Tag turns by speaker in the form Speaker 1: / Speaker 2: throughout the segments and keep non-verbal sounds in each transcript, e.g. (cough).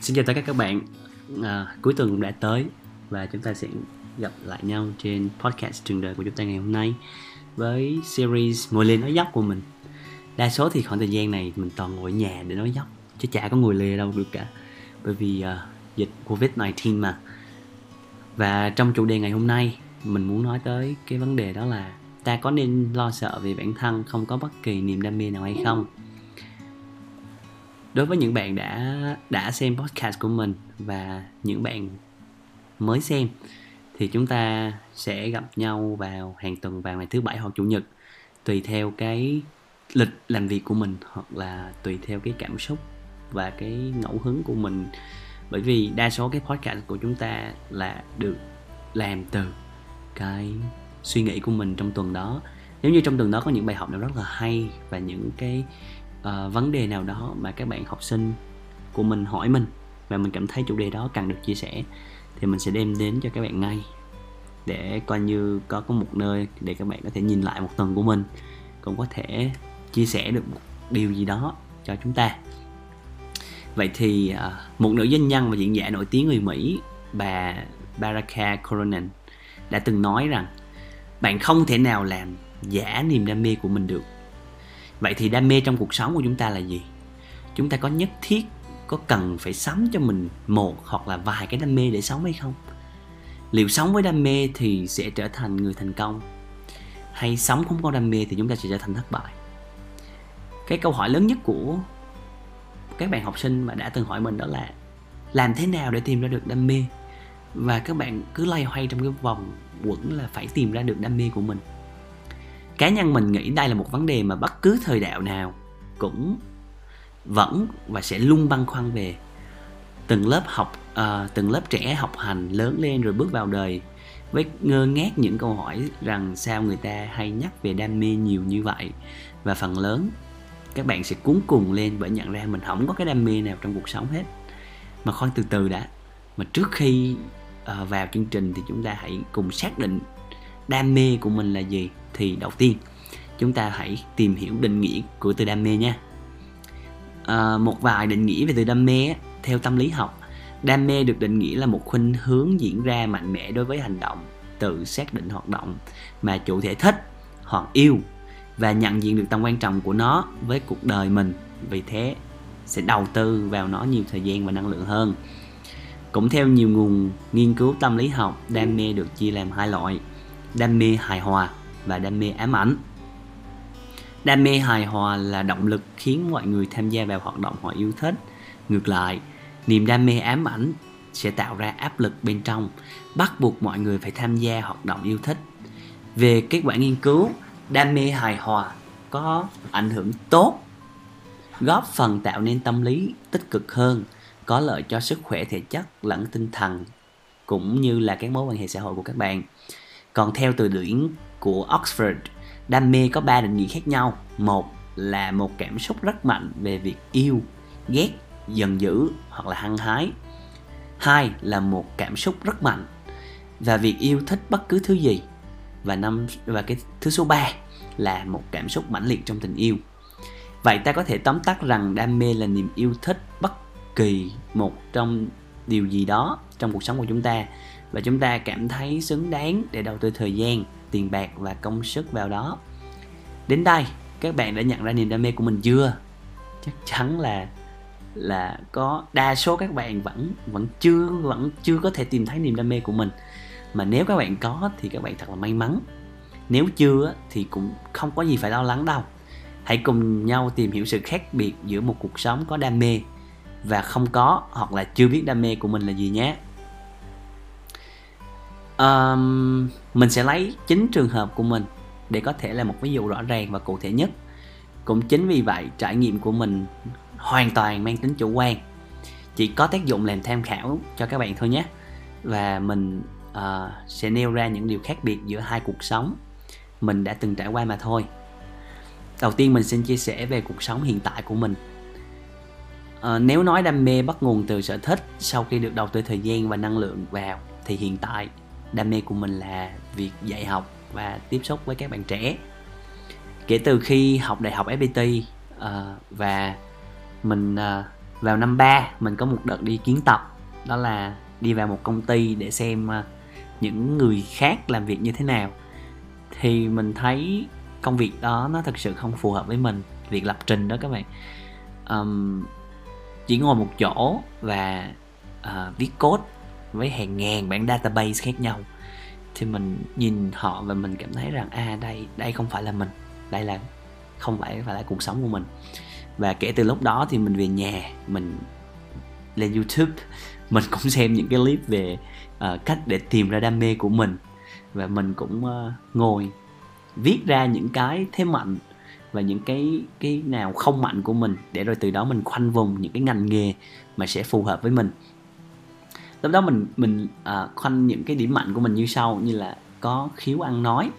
Speaker 1: Xin chào tất cả các bạn. À, Cuối tuần cũng đã tới Và chúng ta sẽ gặp lại nhau trên podcast trường đời của chúng ta ngày hôm nay Với series Ngồi lên nói dốc của mình. Đa số thì khoảng thời gian này mình toàn ngồi ở nhà để nói dốc Chứ chả có ngồi lề đâu được cả Bởi vì à, dịch Covid-19 mà. Và trong chủ đề ngày hôm nay Mình muốn nói tới cái vấn đề đó là Ta có nên lo sợ về bản thân không có bất kỳ niềm đam mê nào hay không? Đối với những bạn đã đã xem podcast của mình và những bạn mới xem, thì chúng ta sẽ gặp nhau vào hàng tuần vào ngày thứ bảy hoặc chủ nhật, tùy theo cái lịch làm việc của mình hoặc là tùy theo cái cảm xúc và cái ngẫu hứng của mình. Bởi vì đa số cái podcast của chúng ta là được làm từ cái suy nghĩ của mình trong tuần đó. Nếu như trong tuần đó có những bài học nào rất là hay và những cái uh, vấn đề nào đó mà các bạn học sinh của mình hỏi mình và mình cảm thấy chủ đề đó cần được chia sẻ thì mình sẽ đem đến cho các bạn ngay để coi như có có một nơi để các bạn có thể nhìn lại một tuần của mình cũng có thể chia sẻ được một điều gì đó cho chúng ta. Vậy thì uh, một nữ doanh nhân và diễn giả nổi tiếng người Mỹ bà Baraka Coronan đã từng nói rằng bạn không thể nào làm giả niềm đam mê của mình được vậy thì đam mê trong cuộc sống của chúng ta là gì? Chúng ta có nhất thiết, có cần phải sắm cho mình một hoặc là vài cái đam mê để sống hay không? Liệu sống với đam mê thì sẽ trở thành người thành công? Hay sống không có đam mê thì chúng ta sẽ trở thành thất bại? Cái câu hỏi lớn nhất của các bạn học sinh mà đã từng hỏi mình đó là, làm thế nào để tìm ra được đam mê? Và các bạn cứ lay hoay trong cái vòng quẩn là phải tìm ra được đam mê của mình cá nhân mình nghĩ đây là một vấn đề mà bất cứ thời đạo nào cũng vẫn và sẽ luôn băn khoăn về. Từng lớp học uh, từng lớp trẻ học hành lớn lên rồi bước vào đời với ngơ ngác những câu hỏi rằng sao người ta hay nhắc về đam mê nhiều như vậy. Và phần lớn các bạn sẽ cuốn cùng lên bởi nhận ra mình không có cái đam mê nào trong cuộc sống hết. Mà khoan từ từ đã. Mà trước khi uh, vào chương trình thì chúng ta hãy cùng xác định đam mê của mình là gì thì đầu tiên chúng ta hãy tìm hiểu định nghĩa của từ đam mê nha. À, một vài định nghĩa về từ đam mê theo tâm lý học đam mê được định nghĩa là một khuynh hướng diễn ra mạnh mẽ đối với hành động tự xác định hoạt động mà chủ thể thích hoặc yêu và nhận diện được tầm quan trọng của nó với cuộc đời mình. Vì thế sẽ đầu tư vào nó nhiều thời gian và năng lượng hơn. Cũng theo nhiều nguồn nghiên cứu tâm lý học đam mê được chia làm hai loại đam mê hài hòa và đam mê ám ảnh. Đam mê hài hòa là động lực khiến mọi người tham gia vào hoạt động họ yêu thích. Ngược lại, niềm đam mê ám ảnh sẽ tạo ra áp lực bên trong, bắt buộc mọi người phải tham gia hoạt động yêu thích. Về kết quả nghiên cứu, đam mê hài hòa có ảnh hưởng tốt, góp phần tạo nên tâm lý tích cực hơn, có lợi cho sức khỏe thể chất lẫn tinh thần, cũng như là các mối quan hệ xã hội của các bạn còn theo từ điển của Oxford, đam mê có ba định nghĩa khác nhau. Một là một cảm xúc rất mạnh về việc yêu, ghét, giận dữ hoặc là hăng hái. Hai là một cảm xúc rất mạnh và việc yêu thích bất cứ thứ gì. Và năm và cái thứ số ba là một cảm xúc mãnh liệt trong tình yêu. Vậy ta có thể tóm tắt rằng đam mê là niềm yêu thích bất kỳ một trong điều gì đó trong cuộc sống của chúng ta và chúng ta cảm thấy xứng đáng để đầu tư thời gian, tiền bạc và công sức vào đó. Đến đây, các bạn đã nhận ra niềm đam mê của mình chưa? Chắc chắn là là có. Đa số các bạn vẫn vẫn chưa vẫn chưa có thể tìm thấy niềm đam mê của mình. Mà nếu các bạn có thì các bạn thật là may mắn. Nếu chưa thì cũng không có gì phải lo lắng đâu. Hãy cùng nhau tìm hiểu sự khác biệt giữa một cuộc sống có đam mê và không có, hoặc là chưa biết đam mê của mình là gì nhé um, mình sẽ lấy chính trường hợp của mình để có thể là một ví dụ rõ ràng và cụ thể nhất. Cũng chính vì vậy trải nghiệm của mình hoàn toàn mang tính chủ quan. Chỉ có tác dụng làm tham khảo cho các bạn thôi nhé. Và mình uh, sẽ nêu ra những điều khác biệt giữa hai cuộc sống mình đã từng trải qua mà thôi. Đầu tiên mình xin chia sẻ về cuộc sống hiện tại của mình. À, nếu nói đam mê bắt nguồn từ sở thích sau khi được đầu tư thời gian và năng lượng vào thì hiện tại đam mê của mình là việc dạy học và tiếp xúc với các bạn trẻ. Kể từ khi học đại học FPT uh, ờ, và mình uh, vào năm 3 mình có một đợt đi kiến tập. Đó là đi vào một công ty để xem uh, những người khác làm việc như thế nào. Thì mình thấy công việc đó nó thực sự không phù hợp với mình việc lập trình đó các bạn. Um, chỉ ngồi một chỗ và uh, viết code với hàng ngàn bản database khác nhau. Thì mình nhìn họ và mình cảm thấy rằng à đây đây không phải là mình đây là không phải phải là cuộc sống của mình. Và kể từ lúc đó thì mình về nhà mình lên youtube (laughs) mình cũng xem những cái clip về uh, cách để tìm ra đam mê của mình. Và mình cũng uh, ngồi viết ra những cái thế mạnh và những cái cái nào không mạnh của mình để rồi từ đó mình khoanh vùng những cái ngành nghề mà sẽ phù hợp với mình lúc đó mình mình à, khoanh những cái điểm mạnh của mình như sau như là có khiếu ăn nói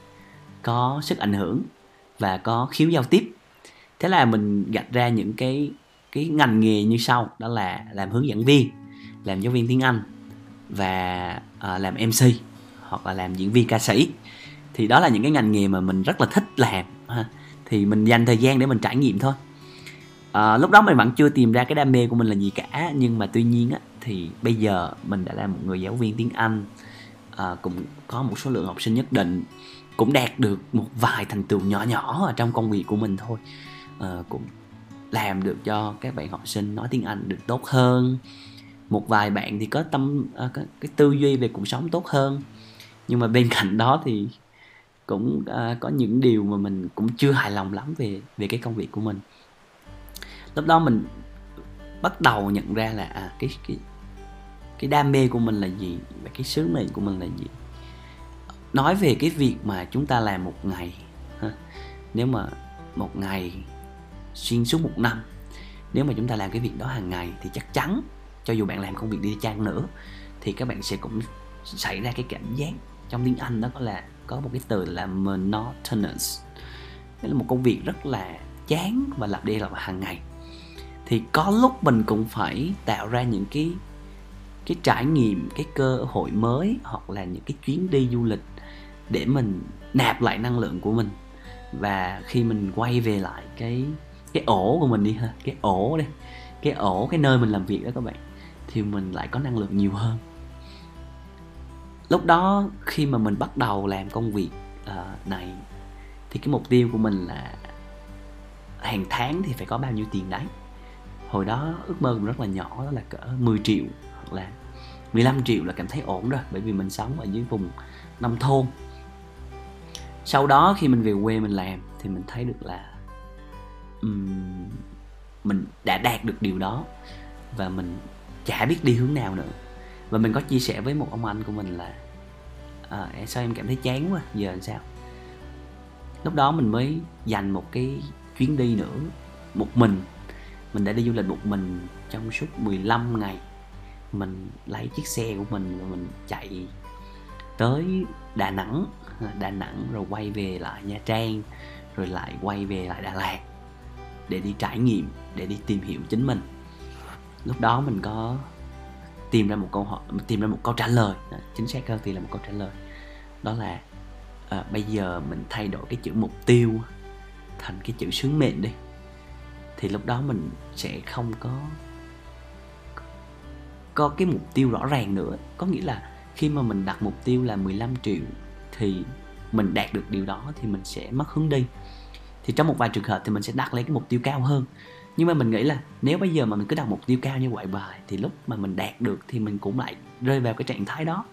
Speaker 1: có sức ảnh hưởng và có khiếu giao tiếp. Thế là mình gạch ra những cái cái ngành nghề như sau đó là làm hướng dẫn viên làm giáo viên tiếng anh và à, làm mc hoặc là làm diễn viên ca sĩ. Thì đó là những cái ngành nghề mà mình rất là thích làm ha. thì mình dành thời gian để mình trải nghiệm thôi. À, lúc đó mình vẫn chưa tìm ra cái đam mê của mình là gì cả nhưng mà tuy nhiên á, thì bây giờ mình đã là một người giáo viên tiếng anh à, cũng có một số lượng học sinh nhất định cũng đạt được một vài thành tựu nhỏ nhỏ ở trong công việc của mình thôi. À, cũng làm được cho các bạn học sinh nói tiếng anh được tốt hơn. Một vài bạn thì có tâm à, cái, cái tư duy về cuộc sống tốt hơn. Nhưng mà bên (laughs) cạnh đó thì cũng à, có những điều mà mình cũng chưa hài lòng lắm về về cái công việc của mình. Lúc đó mình bắt đầu nhận ra là à cái cái cái đam mê của mình là gì? Và cái sứ mệnh của mình là gì? Nói về cái việc mà chúng ta làm một ngày ha, nếu mà một ngày xuyên suốt một năm nếu mà chúng ta làm cái việc đó hàng ngày thì chắc chắn cho dù bạn làm công việc đi chăng nữa thì các bạn sẽ cũng xảy ra cái cảm giác trong tiếng Anh đó có là có một cái từ là monotonous. Đó là một công việc rất là chán và lặp đi lặp lại hàng ngày. Thì có lúc mình cũng phải tạo ra những cái cái trải nghiệm cái cơ hội mới hoặc là những cái chuyến đi du lịch để mình nạp lại năng lượng của mình. Và khi mình quay về lại cái cái ổ của mình đi ha cái ổ đây cái ổ cái nơi mình làm việc đó các bạn thì mình lại có năng lượng nhiều hơn. Lúc đó khi mà mình bắt đầu làm công việc uh, này thì cái mục tiêu của mình là hàng tháng thì phải có bao nhiêu tiền đấy. Hồi đó ước mơ cũng rất là nhỏ đó là cỡ 10 triệu hoặc là 15 triệu là cảm thấy ổn rồi bởi vì mình sống ở dưới vùng nông thôn. Sau đó khi mình về quê mình làm thì mình thấy được là um, mình đã đạt được điều đó và mình chả biết đi hướng nào nữa. Và mình có chia sẻ với một ông anh của mình là à, sao em cảm thấy chán quá giờ làm sao? Lúc đó mình mới dành một cái chuyến đi nữa một mình. Mình đã đi du lịch một mình trong suốt 15 ngày mình lấy chiếc xe của mình và mình chạy tới Đà Nẵng à, Đà Nẵng rồi quay về lại Nha Trang rồi lại quay về lại Đà Lạt để đi trải nghiệm để đi tìm hiểu chính mình. Lúc đó mình có tìm ra một câu hỏi tìm ra một câu trả lời. À, chính xác hơn thì là một câu trả lời. Đó là à, bây giờ mình thay đổi cái chữ mục tiêu thành cái chữ sứ mệnh đi. Thì lúc đó mình sẽ không có có cái mục tiêu rõ ràng nữa. Có nghĩa là khi mà mình đặt mục tiêu là 15 triệu thì mình đạt được điều đó thì mình sẽ mất hướng đi. Thì trong một vài trường hợp thì mình sẽ đặt lấy cái mục tiêu cao hơn. Nhưng mà mình nghĩ là nếu bây giờ mà mình cứ đặt mục tiêu cao như vậy bài thì lúc mà mình đạt được thì mình cũng lại rơi vào cái trạng thái đó.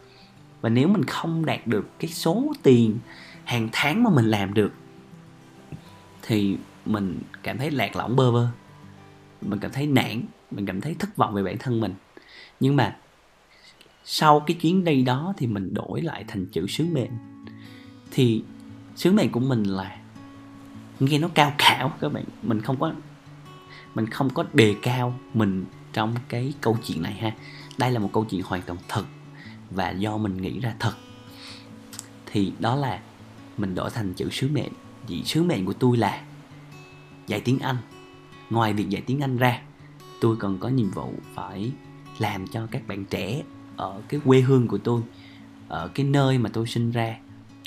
Speaker 1: Và nếu mình không đạt được cái số tiền hàng tháng mà mình làm được thì mình cảm thấy lạc lõng bơ vơ. Mình cảm thấy nản, mình cảm thấy thất vọng về bản thân mình nhưng mà sau cái chuyến đi đó thì mình đổi lại thành chữ sứ mệnh. Thì sứ mệnh của mình là, nghe nó cao khảo các bạn. Mình không có, mình không có đề cao mình trong cái câu chuyện này ha. Đây là một câu chuyện hoàn toàn thật và do mình nghĩ ra thật. Thì đó là mình đổi thành chữ sứ mệnh. Vì sứ mệnh của tôi là dạy tiếng anh. Ngoài việc dạy tiếng anh ra, tôi còn có nhiệm vụ phải làm cho các bạn trẻ ở cái quê hương của tôi, ở cái nơi mà tôi sinh ra,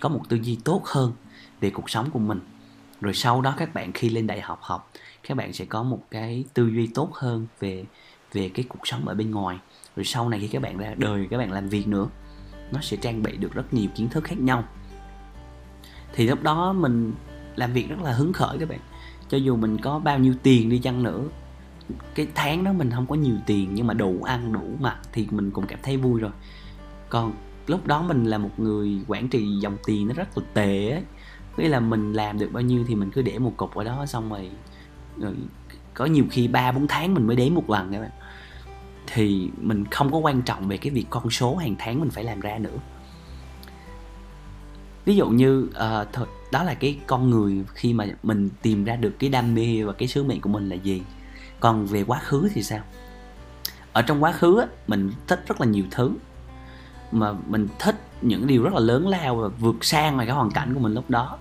Speaker 1: có một tư duy tốt hơn về cuộc sống của mình. Rồi sau đó các bạn khi lên đại học học, các bạn sẽ có một cái tư duy tốt hơn về về cái cuộc sống ở bên ngoài. Rồi sau này khi các bạn ra đời, các bạn làm việc nữa, nó sẽ trang bị được rất nhiều kiến thức khác nhau. Thì lúc đó mình làm việc rất là hứng khởi các bạn. Cho dù mình có bao nhiêu tiền đi chăng nữa cái tháng đó mình không có nhiều tiền nhưng mà đủ ăn đủ mặc thì mình cũng cảm thấy vui rồi. Còn lúc đó mình là một người quản trị dòng tiền nó rất là tệ ấy. Nghĩa là mình làm được bao nhiêu thì mình cứ để một cục ở đó xong rồi, rồi có nhiều khi ba bốn tháng mình mới đếm một lần các bạn. Thì mình không có quan trọng về cái việc con số hàng tháng mình phải làm ra nữa. Ví dụ như uh, đó là cái con người khi mà mình tìm ra được cái đam mê và cái sứ mệnh của mình là gì? Còn về quá khứ thì sao? Ở trong quá khứ mình thích rất là nhiều thứ. Mà mình thích những điều rất là lớn lao và vượt sang ngoài cái hoàn cảnh của mình lúc đó.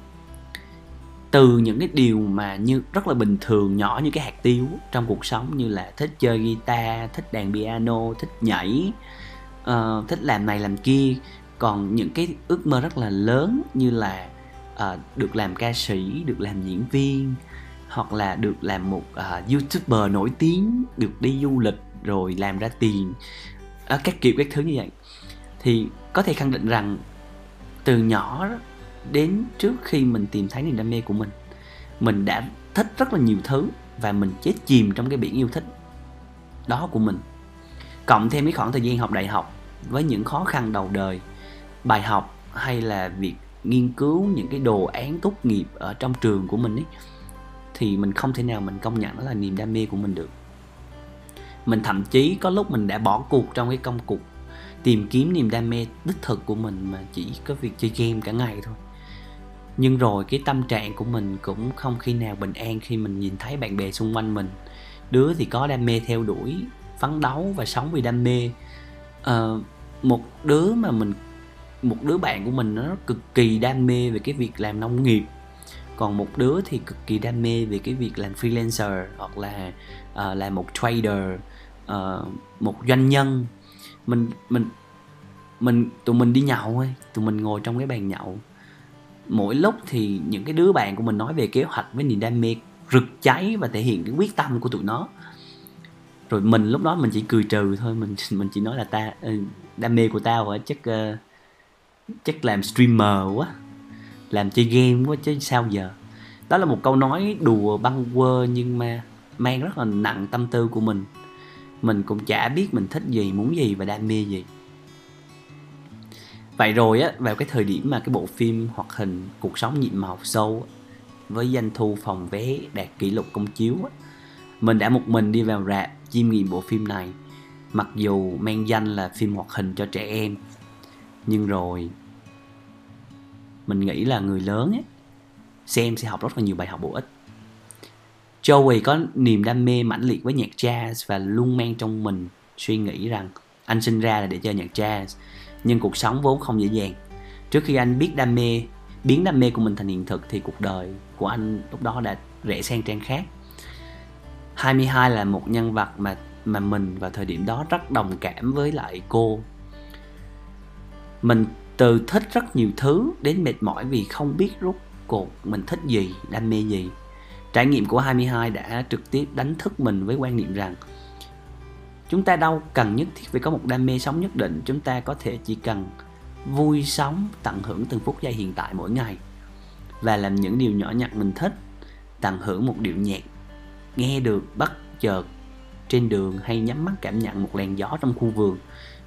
Speaker 1: Từ những cái điều mà như rất là bình thường nhỏ như cái hạt tiêu trong cuộc sống như là thích chơi guitar thích đàn piano thích nhảy uh, thích làm này làm kia. Còn những cái ước mơ rất là lớn như là uh, được làm ca sĩ được làm diễn viên hoặc là được làm một uh, youtuber nổi tiếng được đi du lịch rồi làm ra tiền uh, các kiểu các thứ như vậy. Thì có thể khẳng định rằng từ nhỏ đến trước khi mình tìm thấy niềm đam mê của mình mình đã thích rất là nhiều thứ và mình chết chìm trong cái biển yêu thích đó của mình. Cộng thêm cái khoảng thời gian học đại học với những khó khăn đầu đời bài học hay là việc nghiên cứu những cái đồ án tốt nghiệp ở trong trường của mình ấy thì mình không thể nào mình công nhận đó là niềm đam mê của mình được. Mình thậm chí có lúc mình đã bỏ cuộc trong cái công cuộc tìm kiếm niềm đam mê đích thực của mình mà chỉ có việc chơi game cả ngày thôi. Nhưng rồi cái tâm trạng của mình cũng không khi nào bình an khi mình nhìn thấy bạn bè xung quanh mình. Đứa thì có đam mê theo đuổi phấn đấu và sống vì đam mê. À, một đứa mà mình một đứa bạn của mình nó cực kỳ đam mê về cái việc làm nông nghiệp còn một đứa thì cực kỳ đam mê về cái việc làm freelancer hoặc là ờ, uh, là một trader uh, một doanh nhân. Mình mình mình tụi mình đi nhậu ấy tụi mình ngồi trong cái bàn nhậu. Mỗi lúc thì những cái đứa bạn của mình nói về kế hoạch với niềm đam mê rực cháy và thể hiện cái quyết tâm của tụi nó. Rồi mình lúc đó mình chỉ cười trừ thôi mình mình chỉ nói là ta ừ, đam mê của tao hả? Chắc uh, chắc làm streamer quá làm chơi game quá chứ sao giờ? Đó là một câu nói đùa băng quơ nhưng mà mang rất là nặng tâm tư của mình. Mình cũng chả biết mình thích gì muốn gì và đam mê gì. Vậy rồi á vào cái thời điểm mà cái bộ phim hoạt hình cuộc sống nhiệm màu sâu với doanh thu phòng vé đạt kỷ lục công chiếu á, mình đã một mình đi vào rạp chiêm nghiệm bộ phim này. Mặc dù mang danh là phim hoạt hình cho trẻ em nhưng rồi mình nghĩ là người lớn ấy, xem sẽ học rất là nhiều bài học bổ ích. Joey có niềm đam mê mãnh liệt với nhạc jazz và luôn mang trong mình suy nghĩ rằng anh sinh ra là để chơi nhạc jazz nhưng cuộc sống vốn không dễ dàng. Trước khi anh biết đam mê biến đam mê của mình thành hiện thực thì cuộc đời của anh lúc đó đã rẽ sang trang khác. 22 là một nhân vật mà mà mình vào thời điểm đó rất đồng cảm với lại cô. Mình từ thích rất nhiều thứ, đến mệt mỏi vì không biết rốt cuộc mình thích gì, đam mê gì. Trải nghiệm của 22 đã trực tiếp đánh thức mình với quan niệm rằng, chúng ta đâu cần nhất thiết phải có một đam mê sống nhất định. Chúng ta có thể chỉ cần vui sống, tận hưởng từng phút giây hiện tại mỗi ngày. Và làm những điều nhỏ nhặt mình thích, tận hưởng một điệu nhạc, nghe được bất chợt trên đường hay nhắm mắt cảm nhận một làn gió trong khu vườn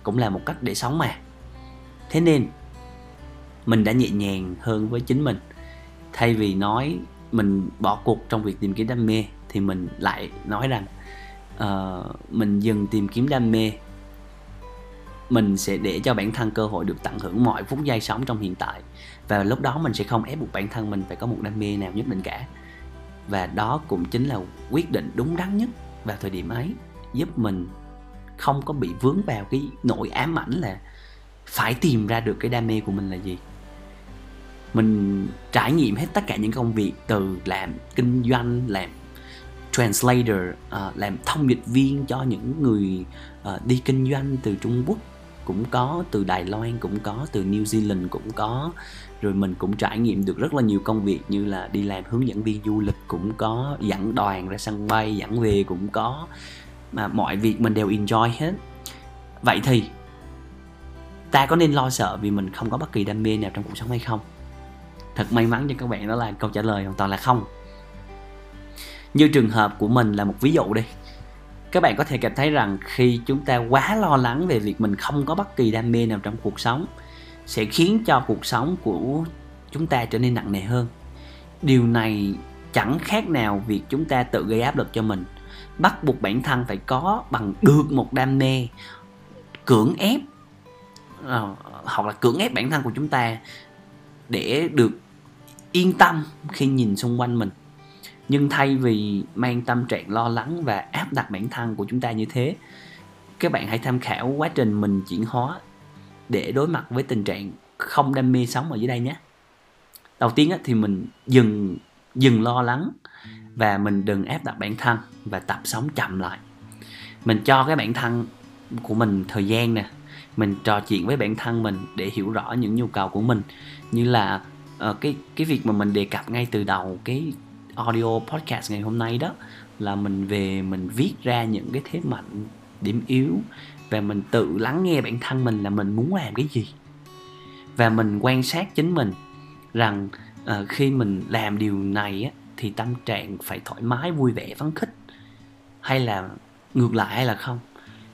Speaker 1: cũng là một cách để sống mà. Thế nên mình đã nhẹ nhàng hơn với chính mình. Thay vì nói mình bỏ cuộc trong việc tìm kiếm đam mê thì mình lại nói rằng uh, mình dừng tìm kiếm đam mê. Mình sẽ để cho bản thân cơ hội được tận hưởng mọi phút giây sống trong hiện tại. Và lúc đó mình sẽ không ép buộc bản thân mình phải có một đam mê nào nhất định cả. Và đó cũng chính là quyết định đúng đắn nhất vào thời điểm ấy giúp mình không có bị vướng vào cái nỗi ám ảnh là phải tìm ra được cái đam mê của mình là gì mình trải nghiệm hết tất cả những công việc từ làm kinh doanh làm translator uh, làm thông dịch viên cho những người uh, đi kinh doanh từ Trung Quốc. Cũng có từ Đài Loan cũng có từ New Zealand cũng có. Rồi mình cũng trải nghiệm được rất là nhiều công việc như là đi làm hướng dẫn viên du lịch cũng có dẫn đoàn ra sân bay dẫn về cũng có. Mà mọi việc mình đều enjoy hết. Vậy thì ta có nên lo sợ vì mình không có bất kỳ đam mê nào trong cuộc sống hay không? Thật may mắn cho các bạn đó là câu trả lời hoàn toàn là không. Như trường hợp của mình là một ví dụ đi. Các bạn có thể cảm thấy rằng khi chúng ta quá lo lắng về việc mình không có bất kỳ đam mê nào trong cuộc sống, sẽ khiến cho cuộc sống của chúng ta trở nên nặng nề hơn. Điều này chẳng khác nào việc chúng ta tự gây áp lực cho mình, bắt buộc bản thân phải có bằng được một đam mê, cưỡng ép ờ, hoặc là cưỡng ép bản thân của chúng ta để được yên tâm khi nhìn xung quanh mình. Nhưng thay vì mang tâm trạng lo lắng và áp đặt bản thân của chúng ta như thế, các bạn hãy tham khảo quá trình mình chuyển hóa để đối mặt với tình trạng không đam mê sống ở dưới đây nhé. Đầu tiên thì mình dừng dừng lo lắng và mình đừng áp đặt bản thân và tập sống chậm lại. Mình cho cái bản thân của mình thời gian nè, mình trò chuyện với bản thân mình để hiểu rõ những nhu cầu của mình, như là uh, cái cái việc mà mình đề cập ngay từ đầu cái audio podcast ngày hôm nay đó là mình về mình viết ra những cái thế mạnh điểm yếu và mình tự lắng nghe bản thân mình là mình muốn làm cái gì. Và mình quan sát chính mình rằng uh, khi mình làm điều này á, thì tâm trạng phải thoải mái vui vẻ phấn khích hay là ngược lại hay là không?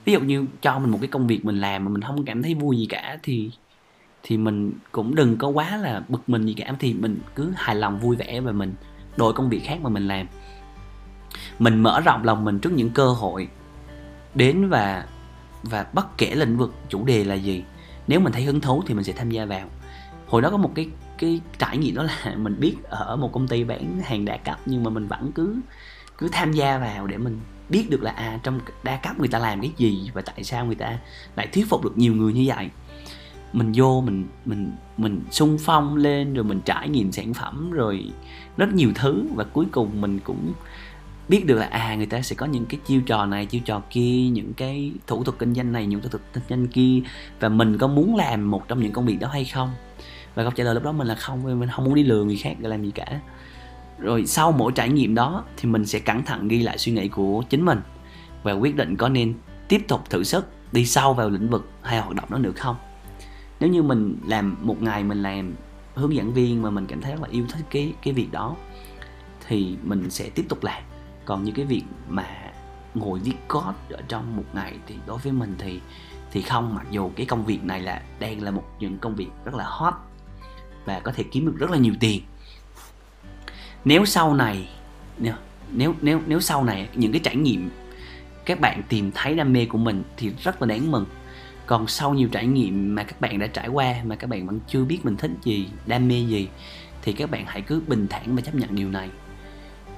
Speaker 1: Ví dụ như cho mình một cái công việc mình làm mà mình không cảm thấy vui gì cả thì thì mình cũng đừng có quá là bực mình gì cả. Thì mình cứ hài lòng, vui vẻ và mình đổi công việc khác mà mình làm. Mình mở rộng lòng mình trước những cơ hội đến và và bất kể lĩnh vực chủ đề là gì. Nếu mình thấy hứng thú thì mình sẽ tham gia vào. Hồi đó có một cái cái trải nghiệm đó là (laughs) mình biết ở một công ty bán hàng đa cấp nhưng mà mình vẫn cứ cứ tham gia vào để mình biết được là à trong đa cấp người ta làm cái gì và tại sao người ta lại thuyết phục được nhiều người như vậy mình vô, mình mình mình sung phong lên, rồi mình trải nghiệm sản phẩm, rồi rất nhiều thứ. Và cuối cùng mình cũng biết được là à người ta sẽ có những cái chiêu trò này, chiêu trò kia, những cái thủ thuật kinh doanh này, những thủ thuật kinh doanh kia. Và mình có muốn làm một trong những công việc đó hay không? Và câu trả lời lúc đó mình là không mình không muốn đi lừa người khác để làm gì cả. Rồi sau mỗi trải nghiệm đó thì mình sẽ cẩn thận ghi lại suy nghĩ của chính mình và quyết định có nên tiếp tục thử sức đi sâu vào lĩnh vực hay hoạt động đó nữa không? Nếu như mình làm một ngày mình làm hướng dẫn viên mà mình cảm thấy rất là yêu thích cái cái việc đó, thì mình sẽ tiếp tục làm. Còn như cái việc mà ngồi viết code ở trong một ngày thì đối với mình thì thì không, mặc dù cái công việc này là đang là một những công việc rất là hot và có thể kiếm được rất là nhiều tiền. Nếu sau này nếu nếu nếu sau này những cái trải nghiệm các bạn tìm thấy đam mê của mình thì rất là đáng mừng còn sau nhiều trải nghiệm mà các bạn đã trải qua mà các bạn vẫn chưa biết mình thích gì, đam mê gì, thì các bạn hãy cứ bình thản và chấp nhận điều này.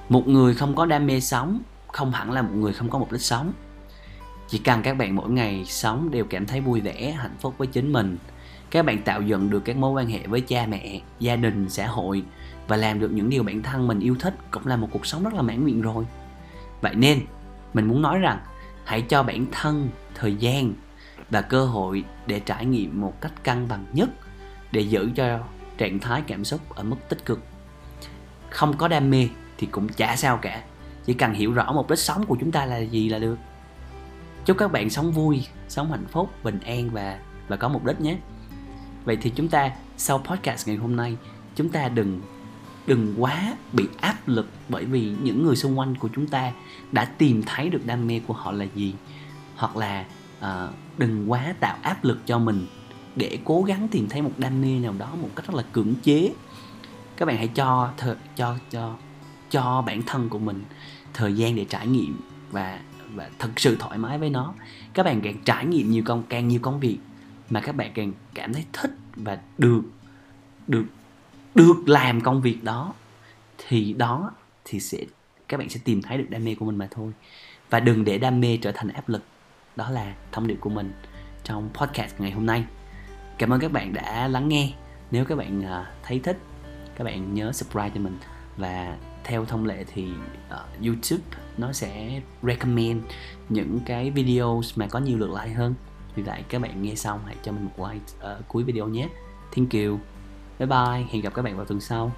Speaker 1: Một người không có đam mê sống không hẳn là một người không có mục đích sống. Chỉ cần các bạn mỗi ngày sống đều cảm thấy vui vẻ, hạnh phúc với chính mình, các bạn tạo dựng được các mối quan hệ với cha mẹ, gia đình, xã hội và làm được những điều bản thân mình yêu thích cũng là một cuộc sống rất là mãn nguyện rồi. Vậy nên, mình muốn nói rằng hãy cho bản thân thời gian và cơ hội để trải nghiệm một cách cân bằng nhất để giữ cho trạng thái cảm xúc ở mức tích cực. Không có đam mê thì cũng chả sao cả, chỉ cần hiểu rõ mục đích sống của chúng ta là gì là được. Chúc các bạn sống vui, sống hạnh phúc, bình an và và có mục đích nhé. Vậy thì chúng ta, sau podcast ngày hôm nay, chúng ta đừng đừng quá bị áp lực bởi vì những người xung quanh của chúng ta đã tìm thấy được đam mê của họ là gì, hoặc là uh, đừng quá tạo áp lực cho mình để cố gắng tìm thấy một đam mê nào đó một cách rất là cưỡng chế. Các bạn hãy cho th- cho cho cho bản thân của mình thời gian để trải nghiệm và và thật sự thoải mái với nó. Các bạn càng trải nghiệm nhiều công càng nhiều công việc mà các bạn càng cảm thấy thích và được được được làm công việc đó thì đó thì sẽ các bạn sẽ tìm thấy được đam mê của mình mà thôi. Và đừng để đam mê trở thành áp lực đó là thông điệp của mình trong podcast ngày hôm nay. Cảm ơn các bạn đã lắng nghe. Nếu các bạn à, thấy thích các bạn nhớ subscribe cho mình. Và theo thông lệ thì uh, YouTube nó sẽ recommend những cái video mà có nhiều lượt like hơn. Vì vậy các bạn nghe xong hãy cho mình một like ở cuối video nhé. Thank you. Bye bye. Hẹn gặp các bạn vào tuần sau.